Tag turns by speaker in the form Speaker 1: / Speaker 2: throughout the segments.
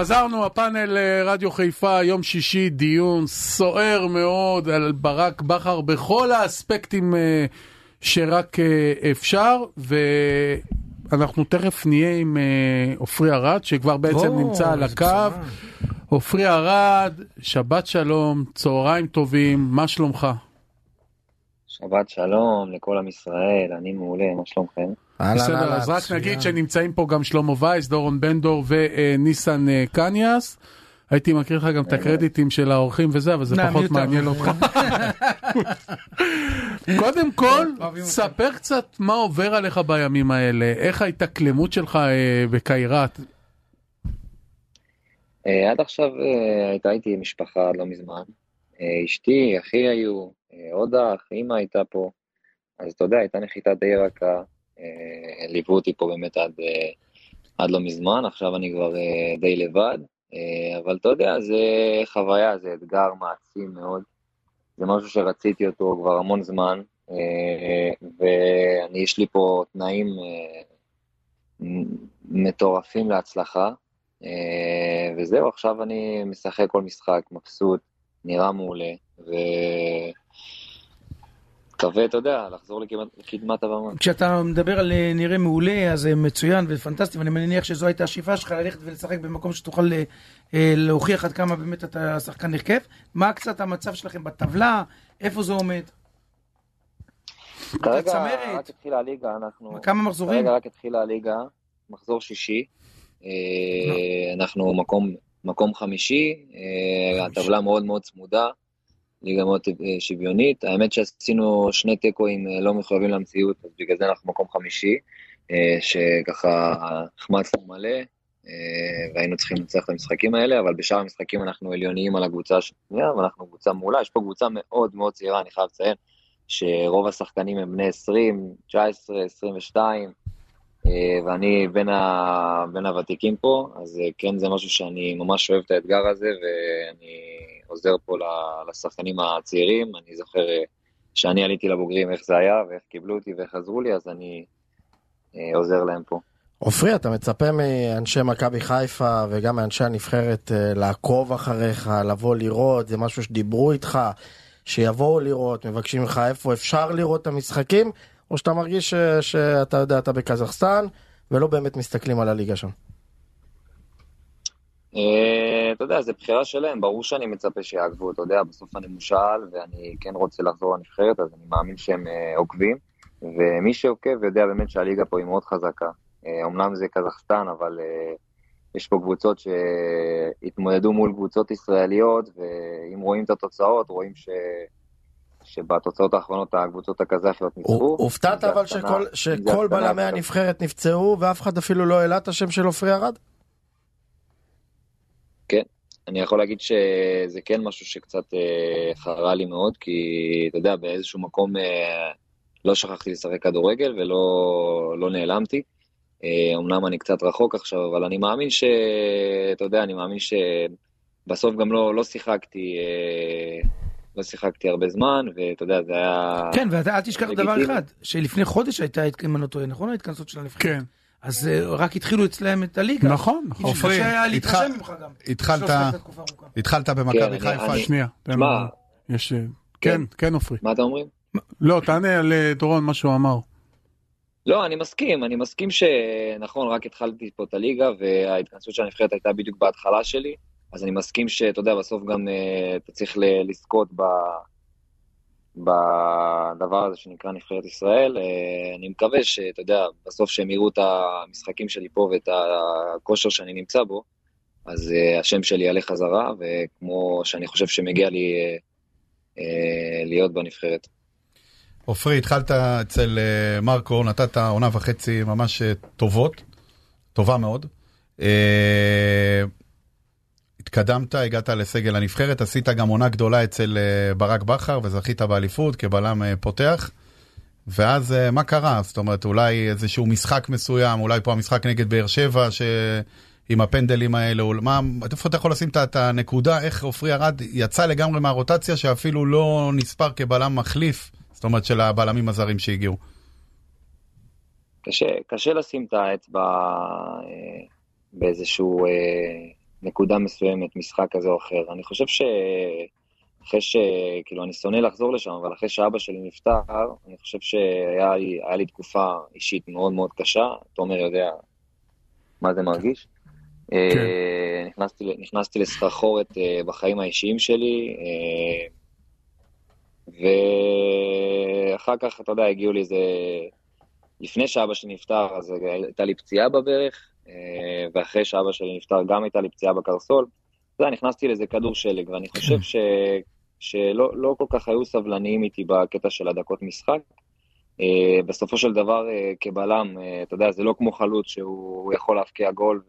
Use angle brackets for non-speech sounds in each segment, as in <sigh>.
Speaker 1: חזרנו, הפאנל רדיו חיפה, יום שישי, דיון סוער מאוד על ברק בכר בכל האספקטים שרק אפשר, ואנחנו תכף נהיה עם עופרי ארד, שכבר בעצם או, נמצא על הקו. עופרי ארד, שבת שלום, צהריים טובים, מה שלומך?
Speaker 2: שבת שלום לכל עם ישראל, אני מעולה, מה שלומכם?
Speaker 1: בסדר, אז רק נגיד שנמצאים פה גם שלמה וייס, דורון בן דור וניסן קניאס. הייתי מקריא לך גם את הקרדיטים של האורחים וזה, אבל זה פחות מעניין אותך. קודם כל, ספר קצת מה עובר עליך בימים האלה, איך ההתאקלמות שלך בקיירת.
Speaker 2: עד עכשיו הייתה איתי משפחה עד לא מזמן. אשתי, אחי היו, עוד אח, אימא הייתה פה. אז אתה יודע, הייתה נחיתה די רכה. ליוו אותי פה באמת עד, עד לא מזמן, עכשיו אני כבר די לבד, אבל אתה יודע, זה חוויה, זה אתגר מעצים מאוד, זה משהו שרציתי אותו כבר המון זמן, ואני, יש לי פה תנאים מטורפים להצלחה, וזהו, עכשיו אני משחק כל משחק, מבסוט, נראה מעולה, ו... מקווה, אתה יודע, לחזור לקדמת הבמה.
Speaker 3: כשאתה מדבר על נראה מעולה, אז זה מצוין ופנטסטי, ואני מניח שזו הייתה השאיפה שלך ללכת ולשחק במקום שתוכל להוכיח עד כמה באמת אתה שחקן הרכב. מה קצת המצב שלכם בטבלה? איפה זה עומד?
Speaker 2: כרגע רק התחילה הליגה, אנחנו...
Speaker 3: כמה מחזורים?
Speaker 2: כרגע רק התחילה הליגה, מחזור שישי. אנחנו מקום חמישי, הטבלה מאוד מאוד צמודה. ליגה מאוד שוויונית. האמת שעשינו שני תיקואים לא מחויבים למציאות, אז בגלל זה אנחנו מקום חמישי, שככה החמצנו מלא, והיינו צריכים לנצח את המשחקים האלה, אבל בשאר המשחקים אנחנו עליוניים על הקבוצה השנייה, ואנחנו קבוצה מעולה. יש פה קבוצה מאוד מאוד צעירה, אני חייב לציין, שרוב השחקנים הם בני 20, 19, 22, ואני בין, ה... בין הוותיקים פה, אז כן, זה משהו שאני ממש אוהב את האתגר הזה, ואני עוזר פה לשחקנים הצעירים. אני זוכר שאני עליתי לבוגרים איך זה היה, ואיך קיבלו אותי ואיך עזרו לי, אז אני עוזר להם פה.
Speaker 4: עופרי, אתה מצפה מאנשי מכבי חיפה וגם מאנשי הנבחרת לעקוב אחריך, לבוא לראות, זה משהו שדיברו איתך, שיבואו לראות, מבקשים ממך איפה אפשר לראות את המשחקים? או שאתה מרגיש ש, שאתה יודע, אתה בקזחסטן, ולא באמת מסתכלים על הליגה שם?
Speaker 2: אתה יודע, זו בחירה שלהם, ברור שאני מצפה שיעקבו, אתה יודע, בסוף אני מושאל, ואני כן רוצה לחזור לנבחרת, אז אני מאמין שהם עוקבים, ומי שעוקב יודע באמת שהליגה פה היא מאוד חזקה. אמנם זה קזחסטן, אבל יש פה קבוצות שהתמודדו מול קבוצות ישראליות, ואם רואים את התוצאות, רואים ש... שבתוצאות האחרונות הקבוצות הקזחיות ניצחו.
Speaker 4: הופתעת אבל שכל, שכל בלמי הנבחרת נפצעו ואף אחד אפילו לא העלה את השם של עופרי ארד?
Speaker 2: כן, אני יכול להגיד שזה כן משהו שקצת אה, חרה לי מאוד, כי אתה יודע, באיזשהו מקום אה, לא שכחתי לשחק כדורגל ולא לא נעלמתי. אה, אמנם אני קצת רחוק עכשיו, אבל אני מאמין ש... אתה יודע, אני מאמין שבסוף גם לא, לא שיחקתי... אה, לא שיחקתי הרבה זמן, ואתה יודע, זה היה...
Speaker 3: כן, ואל תשכח דבר אחד, שלפני חודש הייתה, אם אני לא טועה, נכון? ההתכנסות של הנבחרת.
Speaker 1: כן.
Speaker 3: אז רק התחילו אצלם את הליגה.
Speaker 1: נכון, נכון.
Speaker 3: עופרי, להתרשם ממך גם.
Speaker 1: התחלת, התחלת במכבי חיפה. שנייה.
Speaker 2: שמע.
Speaker 1: יש... כן, כן, עופרי.
Speaker 2: מה אתם אומרים?
Speaker 1: לא, תענה על דורון מה שהוא אמר.
Speaker 2: לא, אני מסכים, אני מסכים שנכון, רק התחלתי פה את הליגה, וההתכנסות של הנבחרת הייתה בדיוק בהתחלה שלי. אז אני מסכים שאתה יודע, בסוף גם אתה צריך לזכות ב, בדבר הזה שנקרא נבחרת ישראל. Uh, אני מקווה שאתה יודע, בסוף שהם יראו את המשחקים שלי פה ואת הכושר שאני נמצא בו, אז uh, השם שלי יעלה חזרה, וכמו שאני חושב שמגיע לי uh, להיות בנבחרת.
Speaker 1: עופרי, התחלת אצל מרקו, נתת עונה וחצי ממש טובות, טובה מאוד. התקדמת, הגעת לסגל הנבחרת, עשית גם עונה גדולה אצל ברק בכר וזכית באליפות כבלם פותח. ואז מה קרה? זאת אומרת, אולי איזשהו משחק מסוים, אולי פה המשחק נגד באר שבע, ש... עם הפנדלים האלו, מה, איפה אתה יכול לשים את הנקודה, איך עופרי ארד יצא לגמרי מהרוטציה שאפילו לא נספר כבלם מחליף, זאת אומרת של הבלמים הזרים שהגיעו.
Speaker 2: קשה, קשה לשים את האצבע באיזשהו נקודה מסוימת, משחק כזה או אחר. אני חושב ש... אחרי ש... כאילו, אני שונא לחזור לשם, אבל אחרי שאבא שלי נפטר, אני חושב שהיה לי, לי תקופה אישית מאוד מאוד קשה. תומר יודע מה זה מרגיש. כן. Uh, נכנסתי, נכנסתי לסחרחורת uh, בחיים האישיים שלי, uh, ואחר כך, אתה יודע, הגיעו לי איזה... לפני שאבא שלי נפטר, אז הייתה לי פציעה בברך, אה, ואחרי שאבא שלי נפטר גם הייתה לי פציעה בקרסול. אתה יודע, נכנסתי לאיזה כדור שלג, ואני חושב ש... שלא לא כל כך היו סבלניים איתי בקטע של הדקות משחק. Uh, בסופו של דבר, uh, כבלם, uh, אתה יודע, זה לא כמו חלוץ שהוא יכול להבקיע גול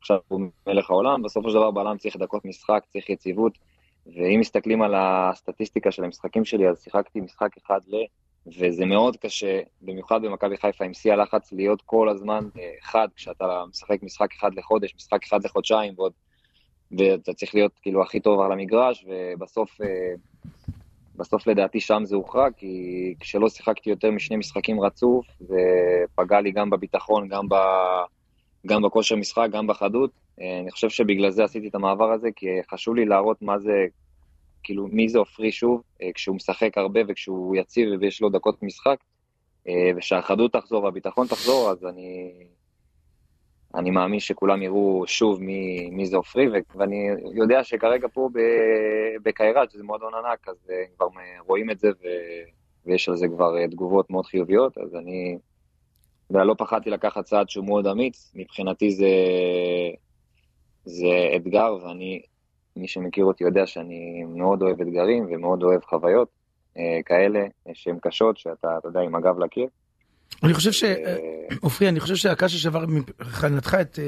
Speaker 2: ועכשיו הוא מלך העולם, בסופו של דבר בלם צריך דקות משחק, צריך יציבות, ואם מסתכלים על הסטטיסטיקה של המשחקים שלי, אז שיחקתי משחק אחד ל... וזה מאוד קשה, במיוחד במכבי חיפה עם שיא הלחץ, להיות כל הזמן אה, חד, כשאתה משחק משחק אחד לחודש, משחק אחד לחודשיים, ועוד, ואתה צריך להיות כאילו הכי טוב על המגרש, ובסוף, אה, בסוף לדעתי שם זה הוכרע, כי כשלא שיחקתי יותר משני משחקים רצוף, זה פגע לי גם בביטחון, גם, ב, גם בכושר משחק, גם בחדות. אה, אני חושב שבגלל זה עשיתי את המעבר הזה, כי חשוב לי להראות מה זה כאילו, מי זה עופרי שוב, אה, כשהוא משחק הרבה וכשהוא יציב ויש לו דקות משחק, אה, ושהחדות תחזור והביטחון תחזור, אז אני, אני מאמין שכולם יראו שוב מי, מי זה עופרי, ואני יודע שכרגע פה בקיירת, שזה מועדון ענק, אז אה, כבר רואים את זה, ו, ויש על זה כבר תגובות מאוד חיוביות, אז אני לא פחדתי לקחת צעד שהוא מאוד אמיץ, מבחינתי זה, זה אתגר, ואני מי שמכיר אותי יודע שאני מאוד אוהב אתגרים ומאוד אוהב חוויות אה, כאלה שהן קשות, שאתה, אתה יודע, עם הגב לקיר.
Speaker 3: אני חושב ש... אה, עופרי, אני חושב שהקש ששבר מבחינתך את...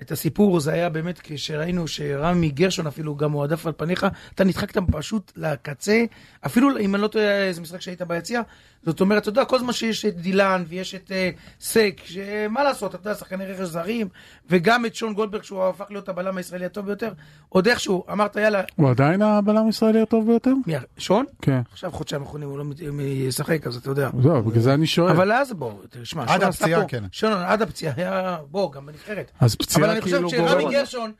Speaker 3: אה, את הסיפור זה היה באמת כשראינו שרמי גרשון אפילו גם מועדף על פניך, אתה נדחקת פשוט לקצה, אפילו אם אני לא טועה איזה משחק שהיית ביציע, זאת אומרת, אתה יודע, כל זמן שיש את דילן ויש את uh, סק, שמה לעשות, אתה יודע, שחקני רכש זרים, וגם את שון גולדברג שהוא הפך להיות הבלם הישראלי הטוב ביותר, עוד איכשהו, אמרת יאללה...
Speaker 5: הוא עדיין הבלם הישראלי הטוב ביותר?
Speaker 3: מי, שון?
Speaker 5: כן.
Speaker 3: עכשיו חודשיים אחרונים הוא לא משחק, אז אתה יודע.
Speaker 5: זהו, בגלל זה אני שואל.
Speaker 3: אבל אז בוא, תשמע,
Speaker 1: עד הפציעה, כן.
Speaker 3: שון, עד הפציעה היה, בוא, גם בנבחרת.
Speaker 5: אז פציעה.
Speaker 3: אבל אני חושב שרמי גרשון...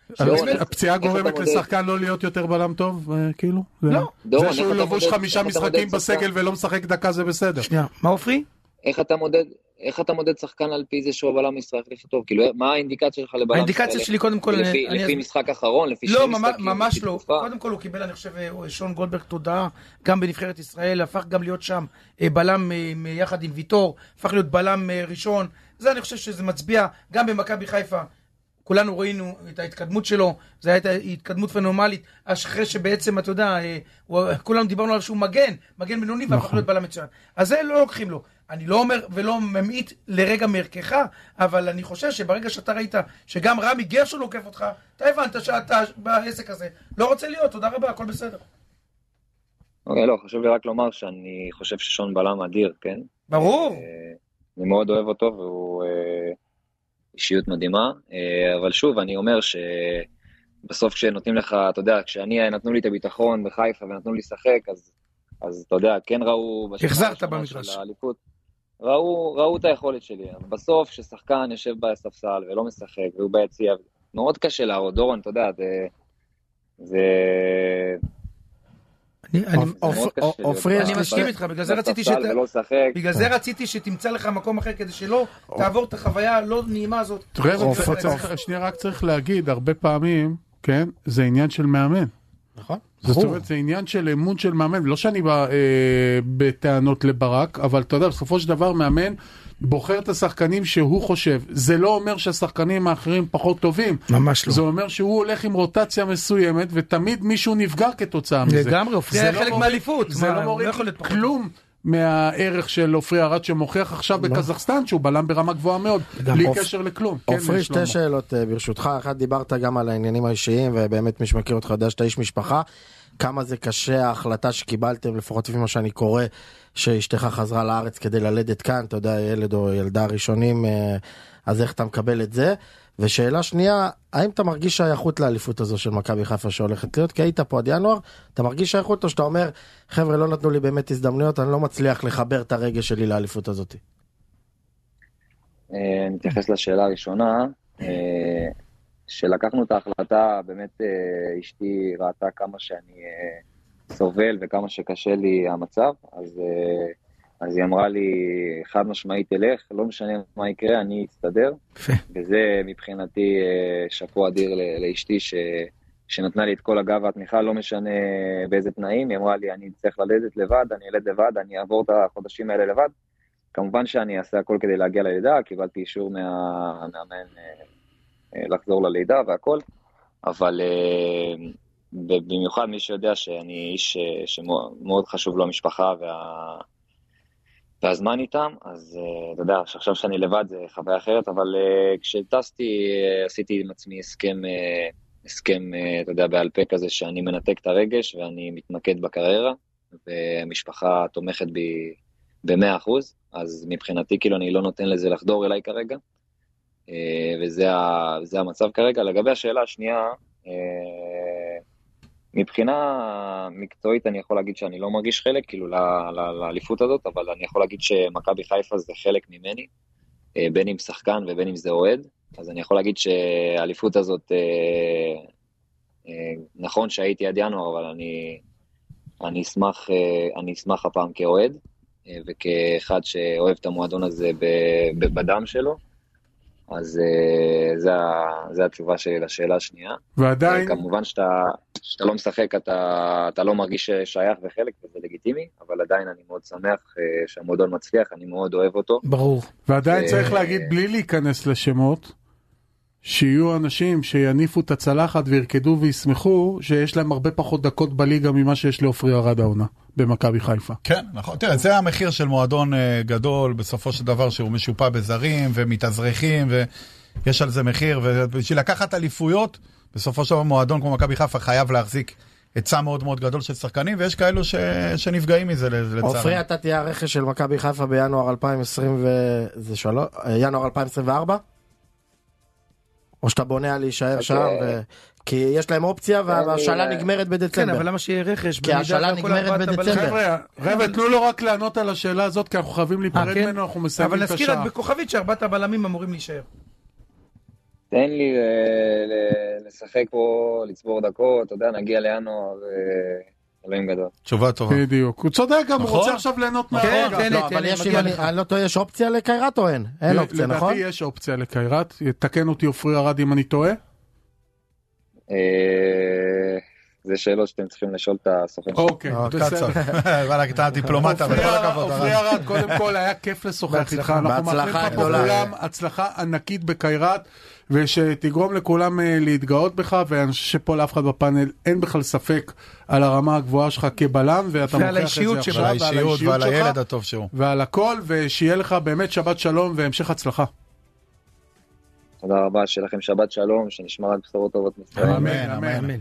Speaker 5: הפציעה גורמת לשחקן לא להיות יותר בלם טוב, אה, כאילו?
Speaker 3: לא.
Speaker 5: זה שהוא לבוש חמישה משחקים בסגל ולא משחק דקה זה בסדר.
Speaker 3: שנייה, מה עופרי?
Speaker 2: איך אתה מודד, איך אתה מודד שחקן על פי זה שהוא הבלם ישראלי הכי טוב? כאילו, מה האינדיקציה שלך לבלם
Speaker 3: האינדיקציה שלי קודם כל...
Speaker 2: לפי, אני... לפי משחק אחרון? לפי
Speaker 3: לא, ממש, ממש לא. תקופה? קודם כל הוא קיבל, אני חושב, אה, שון גולדברג תודעה, גם בנבחרת ישראל, הפך גם להיות שם אה, בלם יחד עם ויטור, הפך להיות בלם ראשון. זה אני חושב שזה מצביע גם במכבי חיפה. כולנו ראינו את ההתקדמות שלו, זו הייתה התקדמות פנומלית, אחרי שבעצם, אתה יודע, כולנו דיברנו על שהוא מגן, מגן בינוני, והפך נכון. להיות בלם מצוין. אז זה לא לוקחים לו. אני לא אומר ולא ממעיט לרגע מערכך, אבל אני חושב שברגע שאתה ראית שגם רמי גרשון עוקף אותך, אתה הבנת שאתה בעסק הזה לא רוצה להיות, תודה רבה, הכל בסדר.
Speaker 2: אוקיי, לא, חשוב לי רק לומר שאני חושב ששון בלם אדיר, כן?
Speaker 3: ברור.
Speaker 2: אה, אני מאוד אוהב אותו, והוא אה, אישיות מדהימה, אה, אבל שוב, אני אומר שבסוף כשנותנים לך, אתה יודע, כשאני, נתנו לי את הביטחון בחיפה ונתנו לי לשחק, אז, אז אתה יודע, כן ראו...
Speaker 3: החזרת במגרש.
Speaker 2: של האליפות. ראו, ראו את היכולת שלי, אבל בסוף כששחקן יושב בספסל ולא משחק והוא ביציע, מאוד קשה להראות, דורון, אתה יודע, זה... זה...
Speaker 3: עופרי, אני מסכים איתך, בגלל זה רציתי בגלל זה רציתי שתמצא לך מקום אחר כדי שלא תעבור את החוויה הלא נעימה הזאת.
Speaker 5: תראה, שנייה רק צריך להגיד, הרבה פעמים, כן, זה עניין של מאמן.
Speaker 3: נכון.
Speaker 5: זאת אומרת, זה עניין של אמון של מאמן, לא שאני בא אה, בטענות לברק, אבל אתה יודע, בסופו של דבר מאמן בוחר את השחקנים שהוא חושב. זה לא אומר שהשחקנים האחרים פחות טובים.
Speaker 3: ממש לא.
Speaker 5: זה אומר שהוא הולך עם רוטציה מסוימת, ותמיד מישהו נפגע כתוצאה מזה.
Speaker 3: לגמרי, אופי היה חלק מהאליפות.
Speaker 5: זה לא מוריד כלום. מהערך של עופרי ארד שמוכיח עכשיו לא. בקזחסטן שהוא בלם ברמה גבוהה מאוד, בלי אופ... קשר לכלום.
Speaker 4: כן, עופרי, כן, שתי שאלות אה, ברשותך, אחת דיברת גם על העניינים האישיים ובאמת מי שמכיר אותך יודע שאתה איש משפחה. כמה זה קשה ההחלטה שקיבלתם, לפחות לפי מה שאני קורא, שאשתך חזרה לארץ כדי ללדת כאן, אתה יודע, ילד או ילדה ראשונים, אה, אז איך אתה מקבל את זה? ושאלה שנייה, האם אתה מרגיש שייכות לאליפות הזו של מכבי חיפה שהולכת להיות? כי היית פה עד ינואר, אתה מרגיש שייכות או שאתה אומר, חבר'ה, לא נתנו לי באמת הזדמנויות, אני לא מצליח לחבר את הרגש שלי לאליפות הזאת?
Speaker 2: אה, אני אתייחס לשאלה הראשונה. אה, כשלקחנו את ההחלטה, באמת אה, אשתי ראתה כמה שאני אה, סובל וכמה שקשה לי המצב, אז, אה, אז היא אמרה לי, חד משמעית תלך, לא משנה מה יקרה, אני אסתדר. וזה מבחינתי אה, שאפו אדיר לאשתי ש... שנתנה לי את כל הגב והתמיכה, לא משנה באיזה תנאים, היא אמרה לי, אני צריך ללדת לבד, אני אלד לבד, אני אעבור את החודשים האלה לבד. כמובן שאני אעשה הכל כדי להגיע ללידה, קיבלתי אישור מהמאמן אה, אה, לחזור ללידה והכל, אבל במיוחד מי שיודע שאני איש שמאוד חשוב לו המשפחה וה... והזמן איתם, אז אה, אתה יודע, שעכשיו שאני לבד זה חוויה אחרת, אבל אה, כשטסתי אה, עשיתי עם עצמי הסכם, אה, הסכם, אה, אתה יודע, בעל פה כזה שאני מנתק את הרגש ואני מתמקד בקריירה, והמשפחה תומכת בי במאה אחוז, אז מבחינתי כאילו אני לא נותן לזה לחדור אליי כרגע, אה, וזה המצב כרגע. לגבי השאלה השנייה, אה, מבחינה מקצועית אני יכול להגיד שאני לא מרגיש חלק, כאילו, לאליפות הזאת, אבל אני יכול להגיד שמכבי חיפה זה חלק ממני, אה, בין אם שחקן ובין אם זה אוהד, אז אני יכול להגיד שהאליפות הזאת, אה, אה, נכון שהייתי עד ינואר, אבל אני, אני אשמח, אני אשמח הפעם כאוהד, וכאחד שאוהב את המועדון הזה בדם שלו, אז אה, זה, זה התשובה שלי לשאלה השנייה.
Speaker 5: ועדיין,
Speaker 2: כמובן שאתה, שאתה לא משחק, אתה, אתה לא מרגיש שייך וחלק, וזה לגיטימי, אבל עדיין אני מאוד שמח אה, שהמועדון מצליח, אני מאוד אוהב אותו.
Speaker 3: ברור.
Speaker 5: ועדיין
Speaker 2: אה,
Speaker 5: צריך להגיד, בלי להיכנס לשמות, שיהיו אנשים שיניפו את הצלחת וירקדו וישמחו, שיש להם הרבה פחות דקות בליגה ממה שיש לעופרי ארד העונה במכבי חיפה.
Speaker 1: כן, נכון. תראה, זה המחיר של מועדון אה, גדול, בסופו של דבר, שהוא משופע בזרים ומתאזרחים, ויש על זה מחיר, ובשביל לקחת אליפויות, בסופו של דבר מועדון כמו מכבי חיפה חייב להחזיק היצע מאוד מאוד גדול של שחקנים, ויש כאלו ש... שנפגעים מזה, לצערנו.
Speaker 4: עופרי, אתה תהיה הרכש של מכבי חיפה בינואר 2023, ינואר 2024? או שאתה בונה על להישאר שם? ו- כי יש להם אופציה והשאלה
Speaker 2: אני-
Speaker 4: נגמרת
Speaker 3: כן,
Speaker 4: בדצמבר.
Speaker 3: אבל למה שיהיה רכש?
Speaker 4: כי השאלה נגמרת בדצמבר.
Speaker 5: חבר'ה, חבר'ה, תנו לו רק לענות על השאלה הזאת, כי אנחנו חייבים להיפרד
Speaker 3: אה, כן?
Speaker 5: ממנו, אנחנו
Speaker 3: אבל
Speaker 5: מסיימים את
Speaker 3: נזכיר רק
Speaker 5: השעה.
Speaker 3: בכוכבית שארבעת הבלמים אמורים להישאר.
Speaker 2: תן לי לשחק פה, לצבור דקות, אתה יודע, נגיע לינואר, אה, אלוהים גדול.
Speaker 1: תשובה טובה.
Speaker 5: בדיוק. הוא צודק גם, הוא
Speaker 1: נכון.
Speaker 5: רוצה עכשיו ליהנות
Speaker 3: כן,
Speaker 5: מהרגע.
Speaker 3: תן לי,
Speaker 4: לא,
Speaker 3: תן
Speaker 4: אבל
Speaker 3: לי,
Speaker 4: יש,
Speaker 3: מגיע
Speaker 4: אם אני לא טועה, יש אופציה לקיירת או אין? אין אופציה, נכון?
Speaker 5: לדעתי יש אופציה לקיירת, יתקן אותי עופרי ארד אם אני טועה.
Speaker 2: אה, זה שאלות שאתם צריכים לשאול את הסוכן.
Speaker 5: אוקיי,
Speaker 1: אה,
Speaker 5: בסדר. <laughs>
Speaker 1: וואלה, אתה דיפלומט, אבל כל הכבוד.
Speaker 5: עופרי. ארד, קודם כל היה כיף לשוחח איתך,
Speaker 3: בהצלחה.
Speaker 5: אנחנו מאחלים לך פה הצלחה ענקית בקיירת, ושתגרום לכולם אה, להתגאות בך, ואני חושב שפה לאף אחד בפאנל אין בכלל ספק על הרמה הגבוהה שלך כבלם, ואתה
Speaker 3: ועל
Speaker 5: מוכיח את
Speaker 3: האישיות
Speaker 5: זה. עכשיו,
Speaker 1: על האישיות ועל
Speaker 5: שלך,
Speaker 1: הילד הטוב שהוא.
Speaker 5: ועל הכל, ושיהיה לך באמת שבת שלום והמשך הצלחה.
Speaker 2: תודה רבה, שיהיה לכם שבת שלום, שנשמע רק בשורות טובות מישראל.
Speaker 1: אמן, אמן.
Speaker 3: אמן.